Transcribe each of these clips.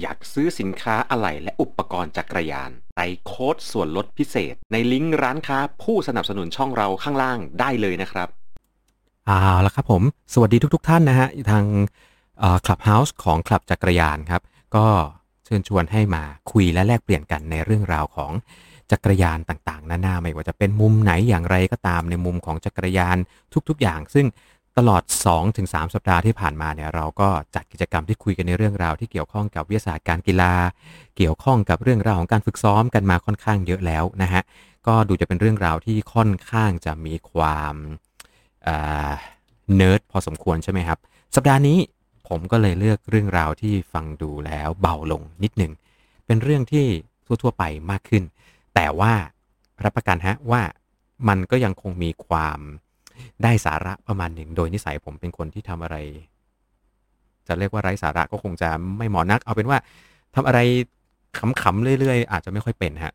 อยากซื้อสินค้าอะไหล่และอุปกรณ์จักรยานใส่โค้ดส่วนลดพิเศษ ในลิงก์ร้านค้าผู้สนับสนุนช่องเราข้างล่างได้เลยนะครับเอาละครับผม สวัสดีทุกๆทท่านนะฮะ ทางคลับเฮาส์ของคลับจักรยานครับ ก็เชิญชวนให้มาคุยและแลกเปลี่ยนกันในเรื่องราวของจักรยานต่างๆนานาไม่ว่าจะเป็นมุมไหนอย่างไรก็ตามในมุมของจักรยานทุกๆอย่าง ซึ่ง ตลอด 2-3 สัปดาห์ที่ผ่านมาเนี่ยเราก็จัดกิจกรรมที่คุยกันในเรื่องราวที่เกี่ยวข้องกับวิทยาศาสตร์การกีฬา เกี่ยวข้องกับเรื่องราวของการฝึกซ้อมกันมาค่อนข้างเยอะแล้วนะฮะก็ดูจะเป็นเรื่องราวที่ค่อนข้างจะมีความเนิร์ดพอสมควรใช่ไหมครับ สัปดาห์นี้ผมก็เลยเลือกเรื่องราวที่ฟังดูแล้วเบาลงนิดหนึ่งเป็นเรื่องที่ทั่วๆไปมากขึ้น แต่ว่ารับประกันฮะว่ามันก็ยังคงมีความ ได้สาระประมาณหนึ่ง โดยนิสัยผมเป็นคนที่ทำอะไร จะเรียกว่าไร้สาระก็คงจะไม่เหมาะนัก เอาเป็นว่าทำอะไรขำๆเรื่อยๆ อาจจะไม่ค่อยเป็นฮะ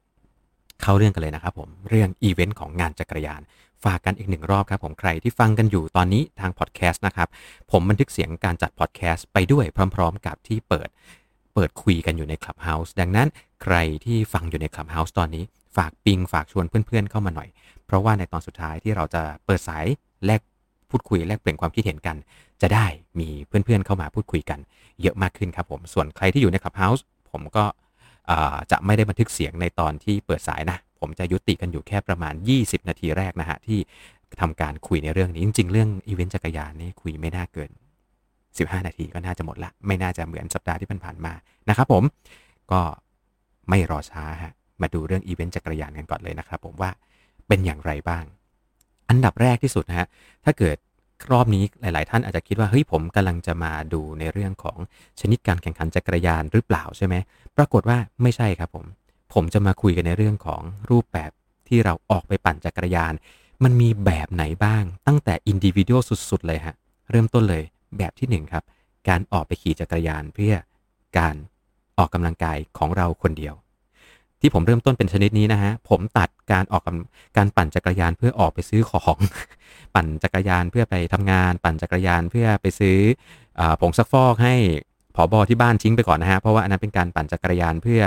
เข้าเรื่องกันเลยนะครับผม เรื่องอีเวนต์ของงานจักรยาน ฝากกันอีกหนึ่งรอบครับผมใครที่ฟังกันอยู่ตอนนี้ทางพอดแคสต์นะครับ ผมบันทึกเสียงการจัดพอดแคสต์ไปด้วยพร้อม ๆ กับที่เปิด เปิดคุยกันอยู่ในคลับเฮาส์ดังนั้นใครที่ฟังอยู่ในคลับเฮาส์ตอนนี้ ฝาก ping ฝากชวนเพื่อนๆ เข้ามาหน่อย เพราะว่าในตอนสุดท้ายที่เราจะเปิดสายแลกพูดคุยแลกเปลี่ยนความคิดเห็นกัน จะได้มีเพื่อนๆเข้ามาพูดคุยกัน เยอะมากขึ้นครับผม ส่วนใครที่อยู่ในคลับเฮาส์ผมก็จะไม่ได้บันทึกเสียงในตอนที่เปิดสายนะ ผมจะยุติกันอยู่แค่ประมาณ 20 นาทีแรกนะฮะ ที่ทำการคุยในเรื่องนี้ จริง ๆ เรื่องอีเวนต์จักรยานนี่คุยไม่น่าเกิน 15 นาทีก็น่าจะหมดละ ไม่น่าจะเหมือนสัปดาห์ที่ผ่านมานะครับผมก็ไม่รอช้าฮะมาดูเรื่องอีเวนต์จักรยานกันก่อนเลยนะครับผมว่า เป็นอย่างไรบ้าง อันดับแรกที่สุดนะฮะถ้าเกิดรอบนี้หลาย ๆ ท่านอาจจะคิดว่าเฮ้ยผมกำลังจะมาดูในเรื่องของชนิดการแข่งขันจักรยานหรือเปล่าใช่ไหมปรากฏว่าไม่ใช่ครับผม ผมจะมาคุยกันในเรื่องของรูปแบบที่เราออกไปปั่นจักรยาน มันมีแบบไหนบ้าง ตั้งแต่ individual สุด ๆ เลยฮะเริ่มต้นเลยแบบที่1ครับการออกไปขี่จักรยานเพื่อการออกกำลังกายของเราคนเดียว ที่ผมเริ่มต้นเป็นชนิดนี้นะฮะ ผมตัดการออกการปั่นจักรยานเพื่อออกไปซื้อของ ปั่นจักรยานเพื่อไปทำงาน ปั่นจักรยานเพื่อไปซื้อผงซักฟอกให้ผอบอที่บ้านทิ้งไปก่อนนะฮะ เพราะว่าอันนั้นเป็นการปั่นจักรยานเพื่อ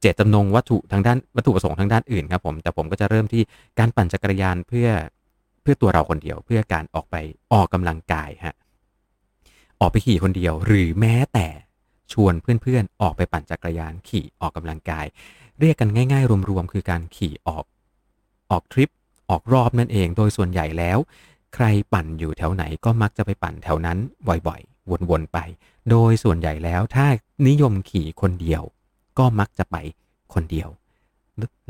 เจตจำนงวัตถุทางด้านวัตถุประสงค์ทางด้านอื่นครับผมแต่ผมก็จะเริ่มที่การปั่นจักรยานเพื่อเพื่อตัวเราคนเดียว เพื่อการออกไปออกกำลังกายฮะออกไปขี่คนเดียวหรือแม้แต่ ชวนเพื่อนๆ ออกไปปั่นจักรยานขี่ออกกำลังกาย เรียกกันง่าย ๆ รวมๆ คือการขี่ออกออกทริปออกรอบนั่นเอง โดยส่วนใหญ่แล้ว ใครปั่นอยู่แถวไหนก็มักจะไปปั่นแถวนั้นบ่อยๆ วนๆ ไป โดยส่วนใหญ่แล้วถ้านิยมขี่คนเดียว ก็มักจะไปคนเดียว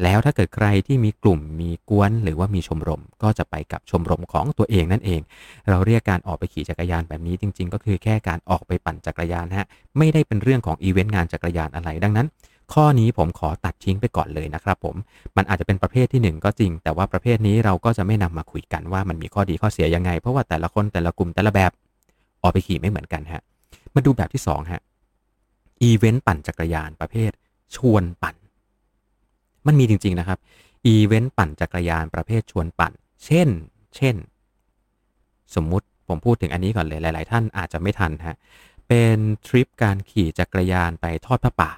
แล้วถ้าเกิดใครที่มีกลุ่มมีกวน หรือว่ามีชมรมก็จะไปกับชมรมของตัวเองนั่นเอง เราเรียกการออกไปขี่จักรยานแบบนี้จริง ๆ ก็คือแค่การออกไปปั่นจักรยานฮะไม่ได้เป็นเรื่องของอีเวนต์งานจักรยานอะไรดังนั้น ข้อนี้ผมขอตัดทิ้งไปก่อนเลยนะครับผมมันอาจจะเป็นประเภทที่ 1 ก็จริง แต่ว่าประเภทนี้เราก็จะไม่นำมาคุยกันว่ามันมีข้อดีข้อเสียยังไง เพราะว่าแต่ละคนแต่ละกลุ่มแต่ละแบบออกไปขี่ไม่เหมือนกันฮะมาดูแบบที่2ฮะอีเวนต์ปั่นจักรยานประเภทชวนปั่น มันมีจริง ๆ นะครับ อีเวนต์ปั่นจักรยานประเภทชวนปั่น เช่น เช่น สมมุติผมพูดถึงอันนี้ก่อนเลย หลาย ๆ ท่านอาจจะไม่ทันฮะ เป็นทริปการขี่จักรยานไปทอดพระป่า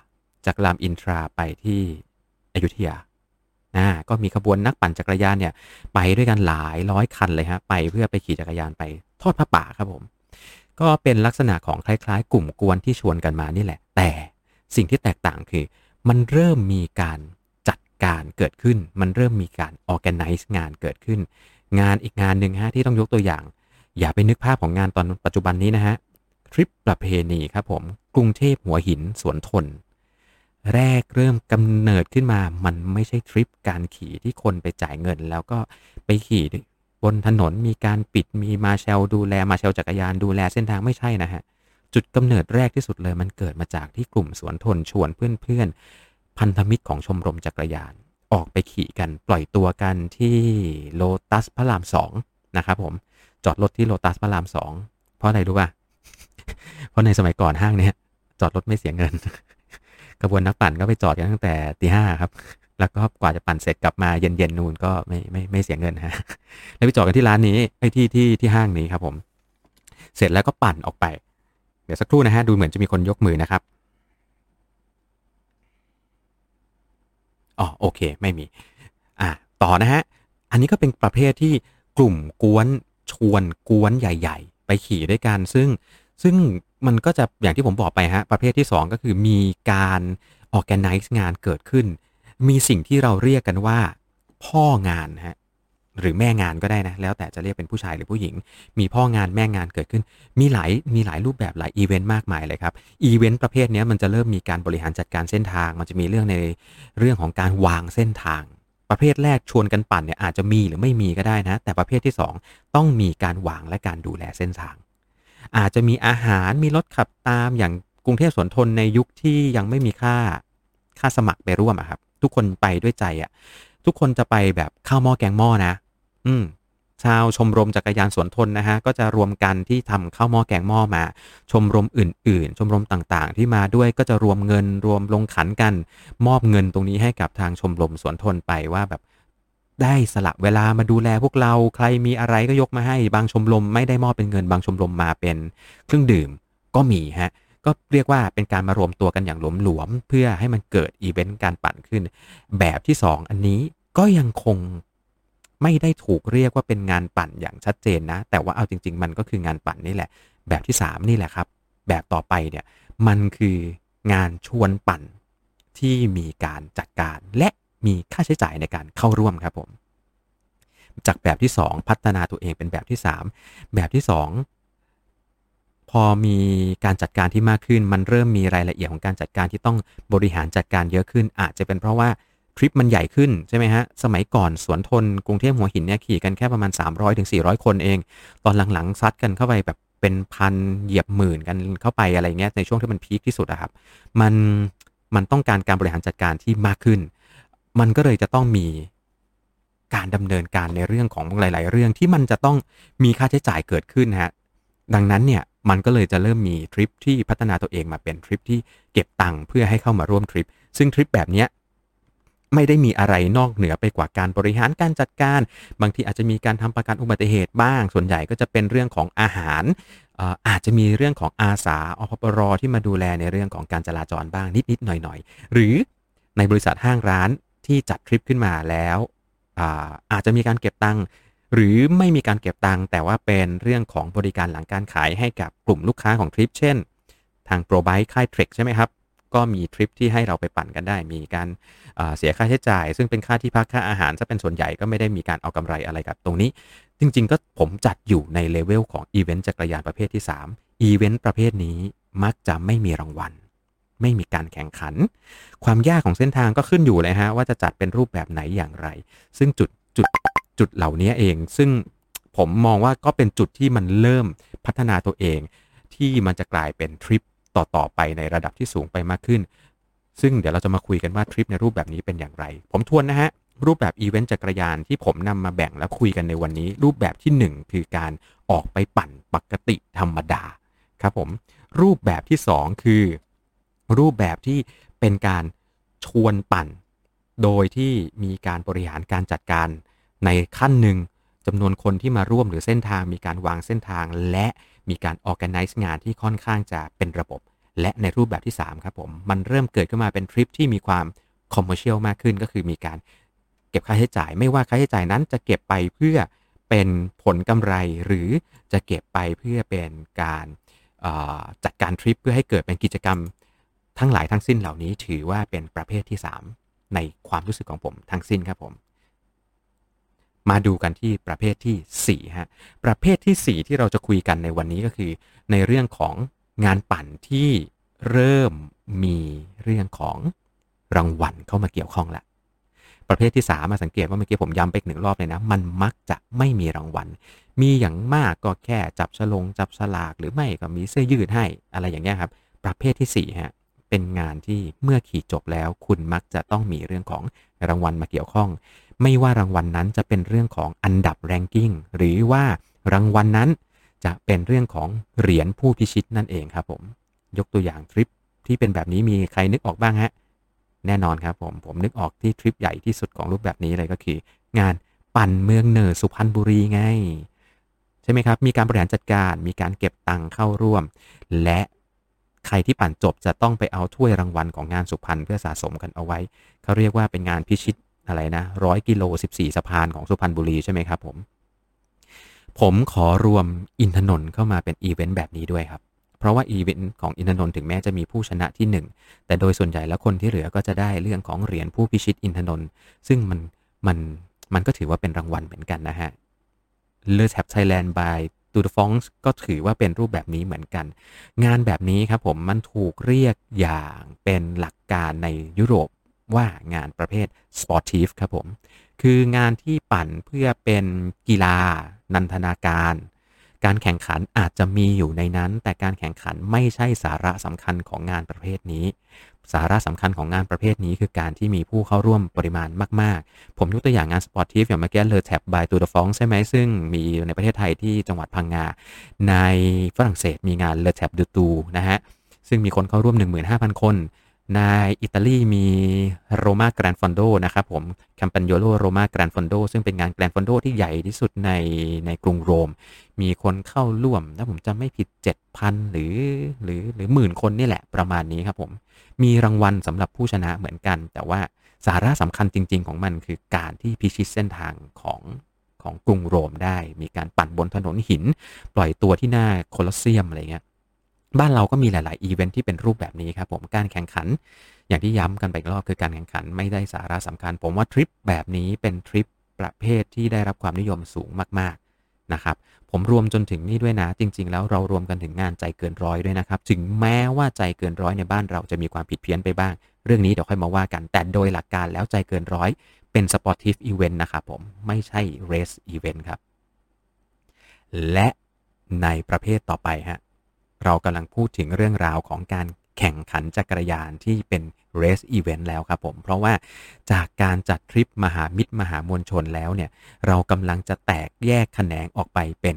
จากรามอินทราไปที่อยุธยานะก็มีขบวนนักปั่นจักรยานเนี่ย ไปด้วยกันหลายร้อยคันเลยฮะ ไปเพื่อไปขี่จักรยานไปทอดพระป่าครับผม ก็เป็นลักษณะของคล้าย ๆ กลุ่มกวนที่ชวนกันมานี่แหละ แต่สิ่งที่แตกต่างคือ มันเริ่มมีการ การเกิดขึ้น มันเริ่มมีการ organize งานเกิดขึ้น งานอีกงานหนึ่งฮะที่ต้องยกตัวอย่าง อย่าไปนึกภาพของงานตอนปัจจุบันนี้นะฮะทริปประเพณีครับผมกรุงเทพหัวหินสวนทน แรกเริ่มกำเนิดขึ้นมามันไม่ใช่ทริปการขี่ที่คนไปจ่ายเงิน แล้วก็ไปขี่บนถนนมีการปิดมีมาเชลดูแลมาเชลจักรยานดูแลเส้นทางไม่ใช่นะฮะจุดกำเนิดแรกที่สุดเลยมันเกิดมาจากที่กลุ่มสวนทนชวนเพื่อน พันธมิตรของชมรมจักรยาน ออกไปขี่กันปล่อยตัวกันที่โลตัสพระรามสองนะครับผมจอดรถที่โลตัสพระรามสองเพราะอะไรรู้ป่ะ เพราะในสมัยก่อนห้างเนี้ยจอดรถไม่เสียเงิน กระบวนนักปั่นก็ไปจอดกันตั้งแต่ตีห้าครับ แล้วก็กว่าจะปั่นเสร็จกลับมาเย็นๆนู่นก็ไม่ไม่ไม่เสียเงินฮะแล้วไปจอดกันที่ร้านนี้ไอ้ที่ที่ที่ห้างนี้ครับผม เสร็จแล้วก็ปั่นออกไป เดี๋ยวสักครู่นะฮะดูเหมือนจะมีคนยกมือนะครับ อ๋อโอเค ไม่มี อะต่อนะฮะ อันนี้ก็เป็นประเภทที่กลุ่มกวนชวนกวนใหญ่ ๆ ไปขี่ด้วยกัน ซึ่งซึ่งมันก็จะอย่างที่ผมบอกไปฮะ ประเภทที่ 2 ก็คือมีการ organize งานเกิดขึ้น มีสิ่งที่เราเรียกกันว่า พ่องานฮะ หรือแม่งานก็ได้นะ แล้วแต่จะเรียกเป็นผู้ชายหรือผู้หญิง มีพ่องานแม่งานเกิดขึ้น มีหลายมีหลายรูปแบบหลายอีเวนต์มากมายเลยครับ อีเวนต์ประเภทนี้มันจะเริ่มมีการบริหารจัดการเส้นทาง มันจะมีเรื่องในเรื่องของการวางเส้นทาง ประเภทแรกชวนกันปั่นเนี่ยอาจจะมีหรือไม่มีก็ได้นะ แต่ประเภทที่ 2 ต้องมีการวางและการดูแลเส้นทาง อาจจะมีอาหารมีรถขับตามอย่างกรุงเทพสวนทนในยุคที่ยังไม่มีค่าค่าสมัครไปร่วมอะครับ ทุกคนไปด้วยใจอะทุกคนจะไปแบบข้าวหม้อแกงหม้อนะ อืมชาวชมรมจักรยานสวนทนนะฮะก็จะรวมกันที่ทำข้าวหม้อแกงหม้อมา ชมรมอื่น ๆ ชมรมต่างๆ ที่มาด้วยก็จะรวมเงินรวมลงขันกัน มอบเงินตรงนี้ให้กับทางชมรมสวนทนไปว่าแบบได้สละเวลามาดูแลพวกเราใครมีอะไรก็ยกมาให้ บางชมรมไม่ได้มอบเป็นเงิน บางชมรมมาเป็นเครื่องดื่มก็มีฮะก็เรียกว่าเป็นการมารวมตัวกันอย่างหลวมๆเพื่อให้มันเกิดอีเวนต์การปั่นขึ้น แบบที่ 2 อันนี้ก็ยังคง ไม่ได้ถูกเรียกว่าเป็นงานปั่นอย่างชัดเจนนะ แต่ว่าเอาจริง ๆ มันก็คืองานปั่นนี่แหละ แบบที่ 3 นี่แหละครับ แบบต่อไปเนี่ยมันคืองานชวนปั่นที่มีการจัดการ และมีค่าใช้จ่ายในการเข้าร่วมครับผมจากแบบที่ 2 พัฒนาตัวเองเป็นแบบที่ 3 แบบที่ 2 พอมีการจัดการที่มากขึ้น มันเริ่มมีรายละเอียดของการจัดการที่ต้องบริหารจัดการเยอะขึ้น อาจจะเป็นเพราะว่า ทริปมันใหญ่ขึ้นใช่ไหมฮะ สมัยก่อนสวนทนกรุงเทพหัวหินเนี่ยขี่กันแค่ประมาณ 300-400ถึงคนเอง ตอนหลังๆซัดกันเข้าไปแบบเป็นพันเหยียบหมื่นกันเข้าไปอะไรเงี้ยในช่วงที่มันพีคที่สุดอะครับ มันมันต้องการการบริหารจัดการที่มากขึ้น มันก็เลยจะต้องมีการดำเนินการในเรื่องของหลาย ๆ เรื่องที่มันจะต้องมีค่าใช้จ่ายเกิดขึ้นฮะ ดังนั้นเนี่ยมันก็เลยจะเริ่มมีทริปที่พัฒนาตัวเองมาเป็นทริปที่เก็บตังค์เพื่อให้เข้ามาร่วมทริป ซึ่งทริปแบบเนี้ย ไม่ได้มีอะไรนอกเหนือไปกว่าการบริหารการจัดการ บางทีอาจจะมีการทำประกันอุบัติเหตุบ้าง ส่วนใหญ่ก็จะเป็นเรื่องของอาหารอาจจะมีเรื่องของอาสาอพปรที่มาดูแลในเรื่องของการจราจรบ้างนิดๆหน่อยๆ หรือในบริษัทห้างร้านที่จัดทริปขึ้นมาแล้วอาอาจจะมีการเก็บตังค์หรือไม่มีการเก็บตังค์แต่ว่าเป็นเรื่องของบริการหลังการขายให้กับกลุ่มลูกค้าของทริปเช่น ทางโปรไบค่ายเทรคใช่ไหมครับ ก็มีทริปที่ให้เราไปปั่นกันได้ มีการเสียค่าใช้จ่าย ซึ่งเป็นค่าที่พักค่าอาหารจะเป็นส่วนใหญ่ก็ไม่ได้มีการเอากำไรอะไรกับตรงนี้ จริง ๆ ก็ผมจัดอยู่ในเลเวลของอีเวนต์จักรยานประเภทที่3อีเวนต์ประเภทนี้มักจะไม่มีรางวัล ไม่มีการแข่งขัน ความยากของเส้นทางก็ขึ้นอยู่เลยฮะว่าจะจัดเป็นรูปแบบไหนอย่างไร ซึ่งจุดจุดจุดเหล่านี้เอง ซึ่งผมมองว่าก็เป็นจุดที่มันเริ่มพัฒนาตัวเอง ที่มันจะกลายเป็นทริป ต่อ ๆ ไปในระดับที่สูงไปมากขึ้น ซึ่งเดี๋ยวเราจะมาคุยกันว่าทริปในรูปแบบนี้เป็นอย่างไร ผมทวนนะฮะ รูปแบบอีเวนต์จักรยานที่ผมนำมาแบ่งและคุยกันในวันนี้ รูปแบบที่ 1 คือการออกไปปั่นปกติธรรมดาครับผมรูปแบบที่ 2 คือ รูปแบบที่เป็นการชวนปั่น โดยที่มีการบริหารการจัดการในขั้นหนึ่งจำนวนคนที่มาร่วมหรือเส้นทางมีการวางเส้นทางและ มีการ organize งานที่ค่อนข้างจะเป็นระบบ และในรูปแบบที่ 3 ครับผม มันเริ่มเกิดขึ้นมาเป็นทริปที่มีความ commercial มากขึ้น ก็คือมีการเก็บค่าใช้จ่าย ไม่ว่าค่าใช้จ่ายนั้นจะเก็บไปเพื่อเป็นผลกำไรหรือจะเก็บไปเพื่อเป็นการจัดการทริปเพื่อให้เกิดเป็นกิจกรรมทั้งหลายทั้งสิ้นเหล่านี้ถือว่าเป็นประเภทที่ 3 ในความรู้สึกของผมทั้งสิ้นครับผม มาดูกันที่ประเภทที่4ฮะประเภทที่ 4 ที่เราจะคุยกันในวันนี้ก็คือ ในเรื่องของงานปั่นที่เริ่มมีเรื่องของรางวัลเข้ามาเกี่ยวข้องละประเภทที่3มาสังเกตว่าเมื่อกี้ผมย้ำไปอีกหนึ่งรอบเลยนะ มันมักจะไม่มีรางวัล มีอย่างมากก็แค่จับฉลงจับฉลากหรือไม่ก็มีเสื้อยืดให้อะไรอย่างเงี้ยครับ ประเภทที่4ฮะเป็นงานที่เมื่อขี่จบแล้ว คุณมักจะต้องมีเรื่องของรางวัลมาเกี่ยวข้อง ไม่ว่ารางวัลนนั้นจะเป็นเรื่องของอันดับแรงกิ้งหรือว่ารางวัลนนั้นจะเป็นเรื่องของเหรียญผู้พิชิตนั่นเองครับผม ยกตัวอย่างทริปที่เป็นแบบนี้มีใครนึกออกบ้างฮะ แน่นอนครับผม ผมนึกออกที่ทริปใหญ่ที่สุดของรูปแบบนี้เลยก็คือ งานปั่นเมืองเนอสุพรรณบุรีไง ใช่ไหมครับ มีการบริหารจัดการมีการเก็บตังค์เข้าร่วม และใครที่ปั่นจบจะต้องไปเอาถ้วยรางวัลของงานสุพรรณเพื่อสะสมกันเอาไว้ เขาเรียกว่าเป็นงานพิชิต อะไรนะร้อยกิโล 14 สะพานของสุพรรณบุรีใช่ไหมครับผม ผมขอรวมอินทนนท์เข้ามาเป็นอีเวนต์แบบนี้ด้วยครับ เพราะว่าอีเวนต์ของอินทนนท์ถึงแม้จะมีผู้ชนะที่ 1 แต่โดยส่วนใหญ่แล้วคนที่เหลือก็จะได้เรื่องของเหรียญผู้พิชิตอินทนนท์ซึ่งมันมันมันก็ถือว่าเป็นรางวัลเหมือนกันนะฮะ L'Étape Thailand by Tour de France ก็ถือว่าเป็นรูปแบบนี้เหมือนกัน งานแบบนี้ครับผมมันถูกเรียกอย่างเป็นหลักการในยุโรป ว่างานประเภท sportive ครับผม คืองานที่ปั่นเพื่อเป็นกีฬา นันทนาการ การแข่งขันอาจจะมีอยู่ในนั้น แต่การแข่งขันไม่ใช่สาระสำคัญของงานประเภทนี้ สาระสำคัญของงานประเภทนี้คือการที่มีผู้เข้าร่วมปริมาณมาก ๆ ผมยกตัวอย่างงาน sportive อย่างเมื่อกี้ L'Étape by Tour de France ใช่ไหมซึ่งมีในประเทศไทยที่จังหวัดพังงาในฝรั่งเศสมีงาน L'Étape du Tourนะฮะซึ่งมีคนเข้าร่วม 15,000 คน ในอิตาลีมีโรมาแกรนฟอนโดนะครับผมแคมปันโยโลโรมาแกรนฟอนโดซึ่งเป็นงานแกรนฟอนโดที่ใหญ่ที่สุดในในกรุงโรม มีคนเข้าร่วมถ้าผมจำไม่ผิด 7,000 หรือหรือหรือหมื่นคนนี่แหละประมาณนี้ครับผม มีรางวัลสำหรับผู้ชนะเหมือนกัน แต่ว่าสาระสำคัญจริง ๆ ของมันคือการที่พิชิตเส้นทางของของกรุงโรมได้ มีการปั่นบนถนนหิน ปล่อยตัวที่หน้าโคลอสเซียมอะไรเงี้ย บ้านเราก็มีหลาย ๆ อีเวนท์ที่เป็นรูปแบบนี้ครับผมการแข่งขัน อย่างที่ย้ำกันไปอีกรอบคือการแข่งขันไม่ได้สาระสำคัญ ผมว่าทริปแบบนี้เป็นทริปประเภทที่ได้รับความนิยมสูงมาก ๆ นะครับ ผมรวมจนถึงนี่ด้วยนะ จริง ๆ แล้วเรารวมกันถึงงานใจเกินร้อยด้วยนะครับ ถึงแม้ว่าใจเกินร้อยในบ้านเราจะมีความผิดเพี้ยนไปบ้าง เรื่องนี้เดี๋ยวค่อยมาว่ากัน แต่โดยหลักการแล้วใจเกินร้อยเป็น sportive event นะครับผมไม่ใช่เรสอีเวนต์ครับ และในประเภทต่อไปฮะ เรากำลังพูดถึงเรื่องราวของการแข่งขันจักรยานที่เป็นเรสอีเวนต์แล้วครับผม เพราะว่าจากการจัดทริปมหามิตรมหามวลชนแล้วเนี่ย เรากำลังจะแตกแยกแขนงออกไปเป็น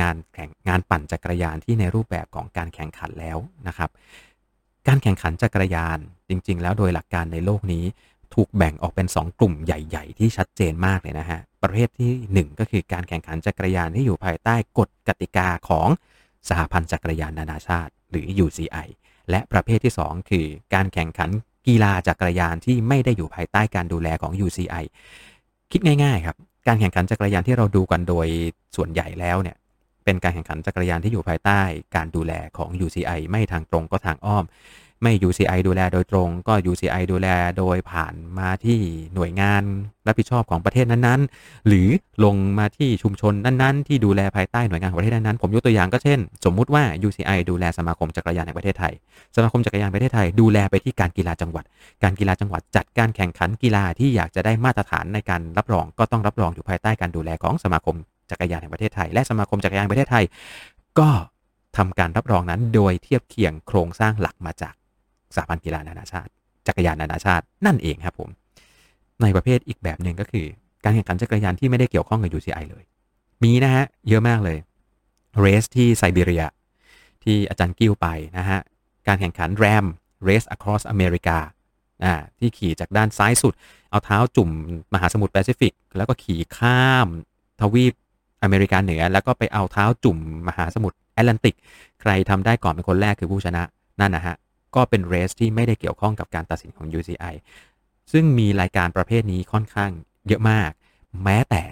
งานแข่งงานปั่นจักรยานที่ในรูปแบบของการแข่งขันแล้วนะครับ การแข่งขันจักรยานจริง ๆ แล้วโดยหลักการในโลกนี้ถูกแบ่งออกเป็น 2 กลุ่มใหญ่ ๆ ที่ชัดเจนมากเลยนะฮะ ประเภทที่ 1 ก็คือการแข่งขันจักรยานที่อยู่ภายใต้กฎกติกาของ สหพันธ์จักรยานนานาชาติ หรือ UCI และประเภทที่ 2 คือการแข่งขันกีฬาจักรยานที่ไม่ได้อยู่ภายใต้การดูแลของ UCI คิดง่ายๆครับการแข่งขันจักรยานที่เราดูกันโดยส่วนใหญ่แล้วเนี่ยเป็นการแข่งขันจักรยานที่อยู่ภายใต้ การดูแลของ UCI ไม่ทางตรงก็ทางอ้อม ไม่ UCI ดูแลโดยตรง ก็ UCI ดูแลโดยผ่านมาที่หน่วยงานรับผิดชอบของประเทศนั้นๆ หรือลงมาที่ชุมชนนั้นๆ ที่ดูแลภายใต้หน่วยงานของประเทศนั้นๆ ผมยกตัวอย่างก็เช่น สมมุติว่า UCI ดูแลสมาคมจักรยานแห่งประเทศไทย สมาคมจักรยานประเทศไทย ดูแลไปที่การกีฬาจังหวัด การกีฬาจังหวัดจัดการแข่งขันกีฬาที่อยากจะได้มาตรฐานในการรับรอง ก็ต้องรับรองอยู่ภายใต้การดูแลของสมาคมจักรยานแห่งประเทศไทย และสมาคมจักรยานประเทศไทย ก็ทำการรับรองนั้นโดยเทียบเคียงโครงสร้างหลักมาจาก สหพันธ์กีฬานานาชาติ จักรยานนานาชาตินั่นเองครับผม ในประเภทอีกแบบหนึ่งก็คือ การแข่งขันจักรยานที่ไม่ได้เกี่ยวข้องกับ UCI เลย มีนะฮะ เยอะมากเลยเรสที่ไซบีเรีย ที่อาจารย์กิ้วไปนะฮะ การแข่งขันแรม Race Across America อ่าที่ขี่จากด้านซ้ายสุด เอาเท้าจุ่มมหาสมุทรแปซิฟิก แล้วก็ขี่ข้ามทวีปอเมริกาเหนือ แล้วก็ไปเอาเท้าจุ่มมหาสมุทรแอตแลนติก ใครทำได้ก่อนเป็นคนแรกคือผู้ชนะนั่นนะฮะ ก็เป็น race ที่ไม่ได้เกี่ยวข้องกับการตัดสินของ UCI ซึ่งมีรายการประเภทนี้ค่อนข้างเยอะมาก แม้แต่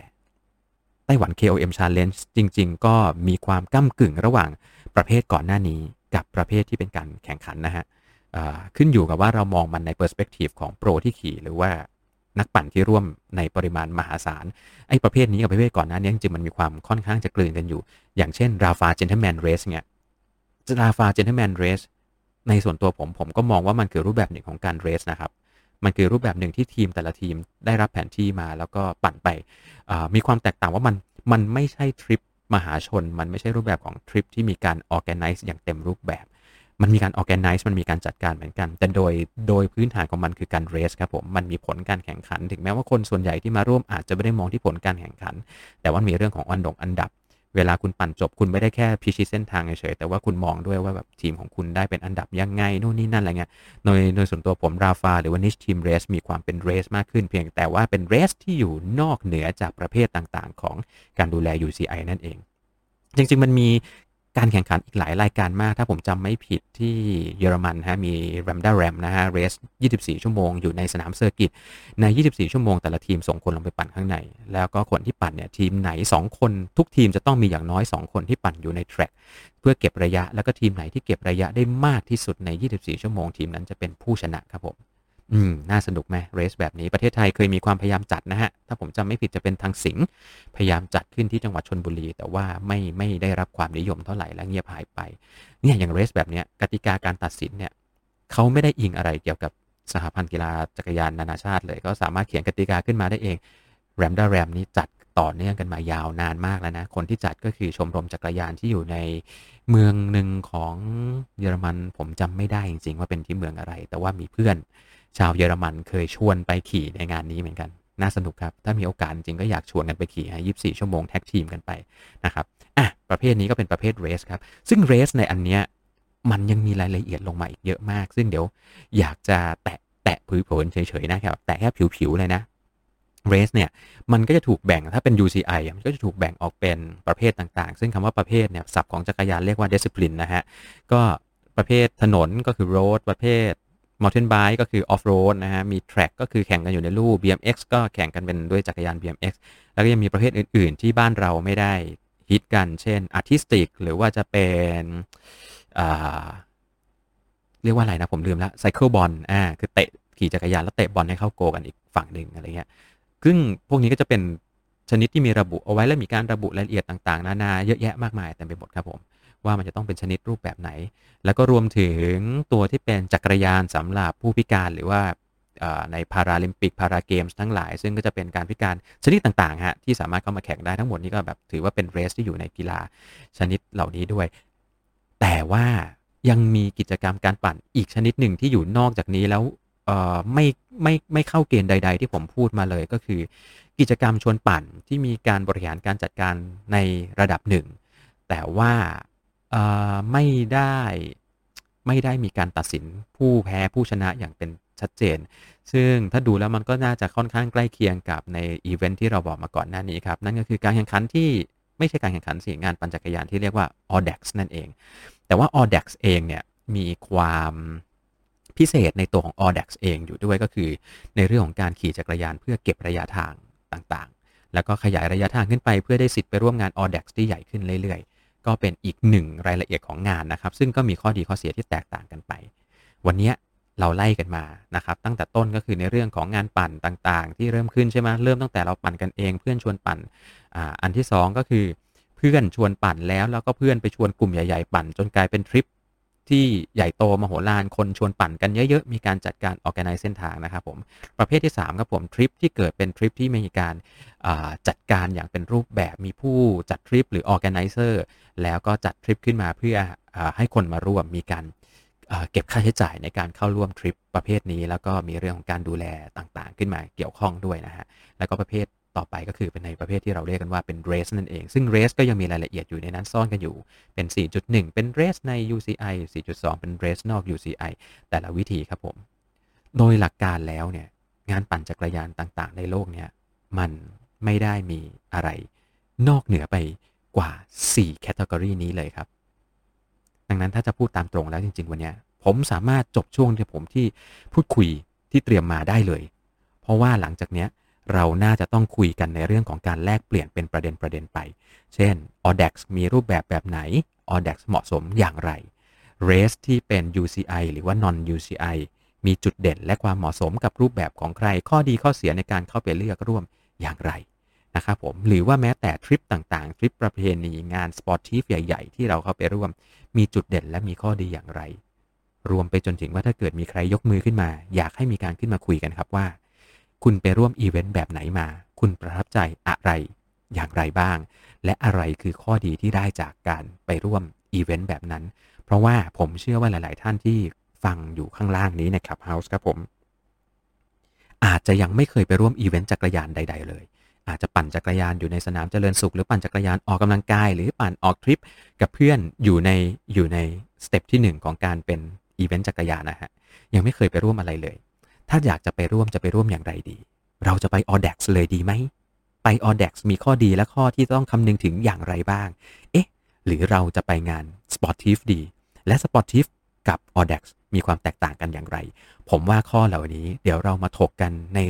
ไต้หวัน KOM Challenge จริง ๆ ก็มีความก้ากึ่งระหว่างประเภทก่อนหน้านี้กับประเภทที่เป็นการแข่งขันนะฮะขึ้นอยู่กับว่าเรามองมันใน perspective ของโปรที่ขี่หรือว่านักปั่นที่ร่วมในปริมาณมหาศาล ไอ้ประเภทนี้กับประเภทก่อนหน้านี้จริงๆมันมีความค่อนข้างจะกลืนกันอยู่ อย่างเช่น Rapha Gentlemen's Race เนี่ย Rapha Gentlemen's Race ในส่วนตัวผมผมก็มองว่ามันคือรูปแบบหนึ่งของการ race นะครับ มันคือรูปแบบหนึ่งที่ทีมแต่ละทีมได้รับแผนที่มาแล้วก็ปั่นไป มีความแตกต่างว่ามันมันไม่ใช่ทริปมหาชน มันไม่ใช่รูปแบบของทริปที่มีการ organize อย่างเต็มรูปแบบ มันมีการ organize มันมีการจัดการเหมือนกัน แต่โดยโดยพื้นฐานของมันคือการเรสครับผม มันมีผลการแข่งขัน ถึงแม้ว่าคนส่วนใหญ่ที่มาร่วมอาจจะไม่ได้มองที่ผลการแข่งขัน แต่ว่ามีเรื่องของอันดงอันดับ เวลาคุณปั่นจบคุณไม่ได้แค่พิชิตเส้นทางเฉยแต่ว่าคุณมองด้วยว่าแบบทีมของคุณได้เป็นอันดับยังไงนู่นนี่นั่นอะไรเงี้ยโดยโดยส่วนตัวผมราฟาหรือว่านิชทีมเรสมีความเป็นเรสมากขึ้นเพียงแต่ว่าเป็นเรสที่อยู่นอกเหนือจากประเภทต่างๆ ของการดูแล UCI นั่นเอง จริง ๆ มันมี การแข่งขันอีกหลายรายการมาก ถ้าผมจำไม่ผิดที่เยอรมันฮะมี r a m d a Ram นะฮะ race 24 ชั่วโมงอยู่ในสนาม circuit ใน 24 ชั่วโมงแต่ละทีมส่งคนลงไปปั่นข้างใน แล้วก็คนที่ปั่นเนี่ยทีมไหน 2 คนทุกทีมจะต้องมีอย่างน้อย 2 คนที่ปั่นอยู่ใน track เพื่อเก็บระยะแล้วก็ทีมไหนที่เก็บระยะได้มากที่สุดใน 24 ชั่วโมงทีมนั้นจะเป็นผู้ชนะครับผม อืม น่าสนุกไหม race แบบนี้ประเทศไทยเคยมีความพยายามจัดนะฮะ ถ้าผมจำไม่ผิดจะเป็นทางสิงห์พยายามจัดขึ้นที่จังหวัดชลบุรี แต่ว่าไม่ไม่ได้รับความนิยมเท่าไหร่และเงียบหายไป เนี่ยอย่างเรสแบบนี้กติกาการตัดสินเนี่ยเขาไม่ได้อิงอะไรเกี่ยวกับสหพันธ์กีฬาจักรยานนานาชาติเลย ก็สามารถเขียนกติกาขึ้นมาได้เองแรมดาแรมนี้จัดต่อเนื่องกันมายาวนานมากแล้วนะ คนที่จัดก็คือชมรมจักรยานที่อยู่ในเมืองหนึ่งของเยอรมัน ผมจำไม่ได้จริงๆ ว่าเป็นที่เมืองอะไร แต่ว่ามีเพื่อน ชาวเยอรมันเคยชวนไปขี่ในงานนี้เหมือนกัน น่าสนุกครับ ถ้ามีโอกาสจริงก็อยากชวนกันไปขี่ฮะยีชั่วโมงแท็กทีมกันไปนะครับอะประเภทนี้ก็เป็นประเภทเรสครับ ซึ่งเรสในอันเนี้ยมันยังมีรายละเอียดลงมาอีกเยอะมาก ซึ่งเดี๋ยวอยากจะแตะแตะผิวเผินเฉยๆนะครับแต่แค่ผิวๆเลยนะเรสเนี่ยมันก็จะถูกแบ่งถ้าเป็น UCI มันก็จะถูกแบ่งออกเป็นประเภทต่างๆ ซึ่งคำว่าประเภทเนี่ยศัพท์ของจักรยานเรียกว่า discipline นะฮะ ก็ประเภทถนนก็คือ road ประเภท mountain bike ก็คือ off road นะฮะ มี track ก็คือแข่งกันอยู่ในลู่ BMX ก็แข่งกันเป็นด้วยจักรยาน BMX แล้วก็ยังมีประเภทอื่น ๆ ที่บ้านเราไม่ได้ฮิตกัน เช่น artistic หรือว่าจะเป็นเรียกว่าอะไรนะ ผมลืมล้ว cycle ball อ่า คือเตะขี่จักรยานแล้วเตะบอลให้เข้าโกกันอีกฝั่งหนึ่งอะไรเงี้ย ซึ่งพวกนี้ก็จะเป็นชนิดที่มีระบุเอาไว้และมีการระบุรายละเอียดต่าง ๆ นานาเยอะแยะมากมายเต็มไปหมดครับผม ว่ามันจะต้องเป็นชนิดรูปแบบไหน แล้วก็รวมถึงตัวที่เป็นจักรยานสำหรับผู้พิการหรือว่าในพาราลิมปิกพาราเกมส์ทั้งหลาย ซึ่งก็จะเป็นการพิการชนิดต่างๆฮะที่สามารถเข้ามาแข่งได้ทั้งหมดนี้ก็แบบถือว่าเป็นเรสที่อยู่ในกีฬาชนิดเหล่านี้ด้วย แต่ว่ายังมีกิจกรรมการปั่นอีกชนิดหนึ่งที่อยู่นอกจากนี้แล้วไม่ไม่ไม่เข้าเกณฑ์ใด ๆ ที่ผมพูดมาเลยก็คือ กิจกรรมชวนปั่นที่มีการบริหารการจัดการในระดับหนึ่งแต่ว่า ไม่ได้ไม่ได้มีการตัดสินผู้แพ้ผู้ชนะอย่างเป็นชัดเจน ซึ่งถ้าดูแล้วมันก็น่าจะค่อนข้างใกล้เคียงกับในอีเวนท์ที่เราบอกมาก่อนหน้านี้ครับ นั่นก็คือการแข่งขันที่ไม่ใช่การแข่งขันสิงานปั่นจักรยานที่เรียกว่า Audax นั่นเอง แต่ว่า Audax เองเนี่ยมีความพิเศษในตัวของ Audax เองอยู่ด้วยก็คือในเรื่องของการขี่จักรยานเพื่อเก็บระยะทางต่างๆ แล้วก็ขยายระยะทางขึ้นไปเพื่อได้สิทธิ์ไปร่วมงาน Audax ที่ใหญ่ขึ้นเรื่อยๆ ก็เป็นอีกหนึ่งรายละเอียดของงานนะครับ ซึ่งก็มีข้อดีข้อเสียที่แตกต่างกันไป วันนี้เราไล่กันมานะครับ ตั้งแต่ต้นก็คือในเรื่องของงานปั่นต่างๆ ที่เริ่มขึ้นใช่ไหมเริ่มตั้งแต่เราปั่นกันเองเพื่อนชวนปั่นออันที่ 2 ก็คือเพื่อนชวนปั่นแล้วแล้วก็เพื่อนไปชวนกลุ่มใหญ่ ๆ ปั่น จนกลายเป็นทริป ที่ใหญ่โตมโหฬารคนชวนปั่นกันเยอะ ๆ มีการจัดการออกแกไนเส้นทางนะครับผมประเภทที่ 3 ครับผมทริปที่เกิดเป็นทริปที่มีการจัดการอย่างเป็นรูปแบบมีผู้จัดทริปหรือออแกไนเซอร์แล้วก็จัดทริปขึ้นมาเพื่ออให้คนมาร่วมมีการเก็บค่าใช้จ่ายในการเข้าร่วมทริปประเภทนี้ แล้วก็มีเรื่องของการดูแลต่างๆ ขึ้นมาเกี่ยวข้องด้วยนะฮะแล้วก็ประเภท ต่อไปก็คือเป็นในประเภทที่เราเรียกกันว่าเป็นเรสนั่นเอง ซึ่งเรสก็ยังมีรายละเอียดอยู่ในนั้นซ่อนกันอยู่ เป็น 4.1 เป็นเรสใน UCI 4.2 เป็นเรสนอก UCI แต่ละวิธีครับผม โดยหลักการแล้วเนี่ยงานปั่นจักรยานต่างๆ ในโลกเนี่ยมันไม่ได้มีอะไร นอกเหนือไปกว่า 4 แคตตากรีนี้เลยครับ ดังนั้นถ้าจะพูดตามตรงแล้วจริง ๆ วันนี้ผมสามารถจบช่วงที่ผมที่พูดคุยที่เตรียมมาได้เลย เพราะว่าหลังจากเนี้ย เราน่าจะต้องคุยกันในเรื่องของการแลกเปลี่ยนเป็นประเด็นประเด็นไป เช่น Audax มีรูปแบบแบบไหน Audax เหมาะสมอย่างไร Race ที่เป็น UCI หรือว่า non UCI มีจุดเด่นและความเหมาะสมกับรูปแบบของใคร ข้อดีข้อเสียในการเข้าไปเลือกร่วมอย่างไรนะครับผม หรือว่าแม้แต่ทริปต่างๆ ทริปประเพณีงาน sportive ใหญ่ๆ ที่เราเข้าไปร่วม มีจุดเด่นและมีข้อดีอย่างไร รวมไปจนถึงว่าถ้าเกิดมีใครยกมือขึ้นมา อยากให้มีการขึ้นมาคุยกันครับว่า คุณไปร่วมอีเวนต์แบบไหนมา คุณประทับใจอะไรอย่างไรบ้าง และอะไรคือข้อดีที่ได้จากการไปร่วมอีเวนต์แบบนั้น เพราะว่าผมเชื่อว่าหลาย ๆ ท่านที่ฟังอยู่ข้างล่างนี้ในคลับเฮาส์ครับผม อาจจะยังไม่เคยไปร่วมอีเวนต์จักรยานใด ๆ เลย อาจจะปั่นจักรยานอยู่ในสนามเจริญสุข หรือปั่นจักรยานออกกำลังกาย หรือปั่นออกทริปกับเพื่อนอยู่ในอยู่ในสเต็ปที่ 1 ของการเป็นอีเวนต์จักรยานนะฮะยังไม่เคยไปร่วมอะไรเลย ถ้าอยากจะไปร่วมจะไปร่วมอย่างไรดี เราจะไป Audax เลยดีไหม ไป Audax มีข้อดีและข้อที่ต้องคำนึงถึงอย่างไรบ้าง เอ๊ะ หรือเราจะไปงาน Sportif ดี และ Sportif กับ Audax มีความแตกต่างกันอย่างไร ผมว่าข้อเหล่านี้เดี๋ยวเรามาถกกันใน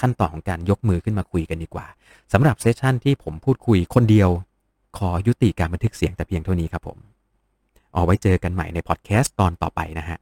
ขั้นตอนของการยกมือขึ้นมาคุยกันดีกว่าสำหรับเซสชันที่ผมพูดคุยคนเดียว ขอยุติการบันทึกเสียงแต่เพียงเท่านี้ครับผม เอาไว้เจอกันใหม่ในพอดแคสต์ตอนต่อไปนะฮะ